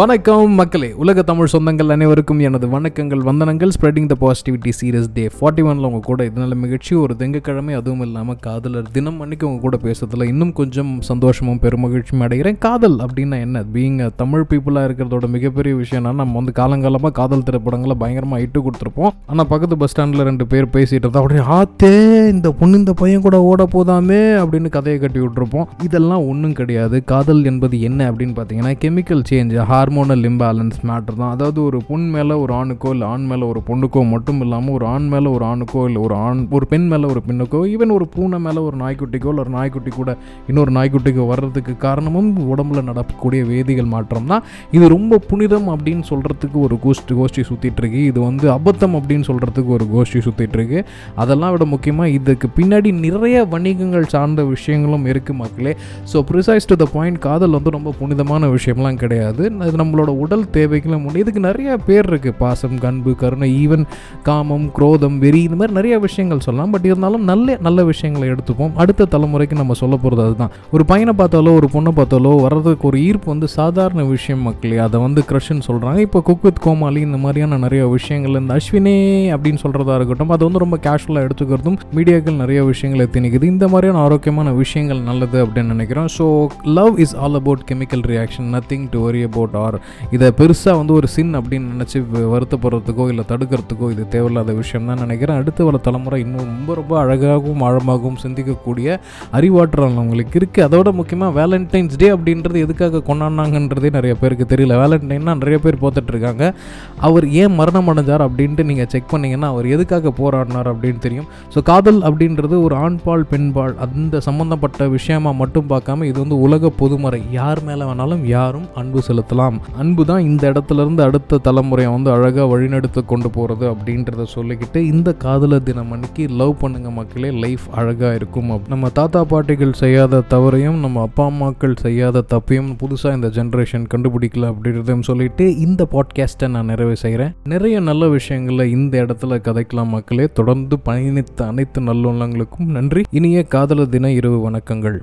வணக்கம் மக்களே உலக தமிழ் சொந்தங்கள் அனைவருக்கும் எனது வணக்கங்கள் வந்தனங்கள். Spreading the positivity series day forty ஒனில் உங்கள் கூட இதனால் மிகழ்ச்சி. ஒரு திங்கக்கிழமை அதுவும் இல்லாமல் காதலர் தினம் அன்னைக்கு உங்கள் கூட பேசுறதுல இன்னும் கொஞ்சம் சந்தோஷமும் பெருமகிழ்ச்சியும் அடைகிறேன் காதல் அப்படின்னா என்ன? பீங் தமிழ் பீப்புளாக இருக்கிறதோட மிகப்பெரிய விஷயம்னா நம்ம வந்து காலங்காலமாக காதல் திரைப்படங்களை பயங்கரமாக இட்டு கொடுத்துருப்போம். ஆனால் பக்கத்து பஸ் ஸ்டாண்டில் ரெண்டு பேர் பேசிட்டு இருந்தா அப்படியே ஆத்தே இந்த பொண்ணு இந்த பையன் கூட ஓட போதாமே அப்படின்னு கதையை கட்டி விட்டுருப்போம். இதெல்லாம் ஒன்றும் கிடையாது. காதல் என்பது என்ன அப்படின்னு பார்த்தீங்கன்னா chemical change hormonal imbalance matter தான். அதாவது ஒரு பொண் மேலே ஒரு ஆணுக்கோ இல்லை ஆண் மேலே ஒரு பொண்ணுக்கோ மட்டும் இல்லாமல் ஒரு ஆண் மேலே ஒரு ஆணுக்கோ இல்லை ஒரு ஆண் ஒரு பெண் மேலே ஒரு பெண்ணுக்கோ ஈவன் ஒரு பூனை மேலே ஒரு நாய்க்குட்டிக்கோ இல்லை ஒரு நாய்க்குட்டி கூட இன்னொரு நாய்க்குட்டிக்கோ வர்றதுக்கு காரணமும் உடம்புல நடக்கக்கூடிய வேதிகள் மாற்றம் தான். இது ரொம்ப புனிதம் அப்படின்னு சொல்கிறதுக்கு ஒரு கோஷ்டி கோஷ்டி சுற்றிட்டுருக்கு இது வந்து அபத்தம் அப்படின்னு சொல்கிறதுக்கு ஒரு கோஷ்டி சுற்றிட்டுருக்கு அதெல்லாம் விட முக்கியமாக இதுக்கு பின்னாடி நிறைய வணிகங்கள் சார்ந்த விஷயங்களும் இருக்குது மக்களே. So precise to the point காதல் வந்து ரொம்ப புனிதமான விஷயம்லாம் கிடையாது. அது நம்மளோட உடல் தேவைகளும் ஒன்று இதுக்கு நிறைய பேர் இருக்குது பாசம் கண்பு கருணை ஈவன் காமம் குரோதம் வெறி இந்த மாதிரி நிறைய விஷயங்கள் சொல்லலாம். பட் இருந்தாலும் நல்ல நல்ல விஷயங்களை எடுத்துப்போம். அடுத்த தலைமுறைக்கு நம்ம சொல்ல போகிறது அதுதான். ஒரு பையனை பார்த்தாலோ ஒரு பொண்ணை பார்த்தாலோ வர்றதுக்கு ஒரு ஈர்ப்பு வந்து சாதாரண விஷயம் மக்களே. அதை வந்து க்ரஷ்ன்னு சொல்கிறாங்க இப்போ குக் வித் கோமாளி இந்த மாதிரியான நிறைய விஷயங்கள் இந்த அஸ்வினே அப்படின்னு சொல்கிறதா இருக்கட்டும் அது வந்து ரொம்ப கேஷுவலாக எடுத்துக்கிறதும் மீடியாக்கள் நிறைய விஷயங்களை திணிக்குது. இந்த மாதிரியான ஆரோக்கியமான விஷயங்கள் நல்லது அப்படின்னு நினைக்கிறோம். So love is all about chemical reaction nothing to worry about or இதை பெருசாக வந்து ஒரு சின் அப்படின்னு நினச்சி வருத்தப்படுறதுக்கோ இல்லை தடுக்கிறதுக்கோ இது தேவையில்லாத விஷயம் தான் நினைக்கிறேன். அடுத்து வர தலைமுறை இன்னும் ரொம்ப ரொம்ப அழகாகவும் ஆழமாகவும் சிந்திக்கக்கூடிய அறிவாற்றல் அவங்களுக்கு இருக்குது அதோட முக்கியமாக வேலண்டைன்ஸ் டே அப்படின்றது எதுக்காக கொண்டாடினாங்கன்றதே நிறைய பேருக்கு தெரியல. வேலண்டைன்னா நிறைய பேர் போத்துட்ருக்காங்க அவர் ஏன் மரணம் அடைஞ்சார் அப்படின்ட்டு நீங்கள் செக் பண்ணிங்கன்னா அவர் எதுக்காக போராடினார் அப்படின்னு தெரியும். ஸோ காதல் அப்படின்றது ஒரு ஆண்பால் பெண்பால் அந்த சம்மந்தப்பட்ட விஷயமாக மட்டும் பார்க்காம இது வந்து உலக பொதுமறை. யார் மேலே வேணாலும் யாரும் அன்பு செலுத்தலாம். அன்பு தான் இந்த இடத்துல இருந்து அடுத்த தலைமுறையை வந்து அழகாக வழிநடத்து கொண்டு போகிறது அப்படின்றத சொல்லிக்கிட்டு இந்த காதலர் தினம் அன்னைக்கு லவ் பண்ணுங்க மக்களே லைஃப் அழகாக இருக்கும் நம்ம தாத்தா பாட்டிகள் செய்யாத தவறையும் நம்ம அப்பா அம்மாக்கள் செய்யாத தப்பையும் புதுசாக இந்த ஜென்ரேஷன் கண்டுபிடிக்கல அப்படின்றதையும் சொல்லிட்டு இந்த பாட்காஸ்ட்டை நான் நிறைவு செய்கிறேன் நிறைய நல்ல விஷயங்களை இந்த இடத்துல கதைக்கலாம் மக்களே. தொடர்ந்து பயணித்த அனைத்து நல்லுள்ளங்களுக்கும் நன்றி. இனிய காதலர் தின இரவு வணக்கங்கள்.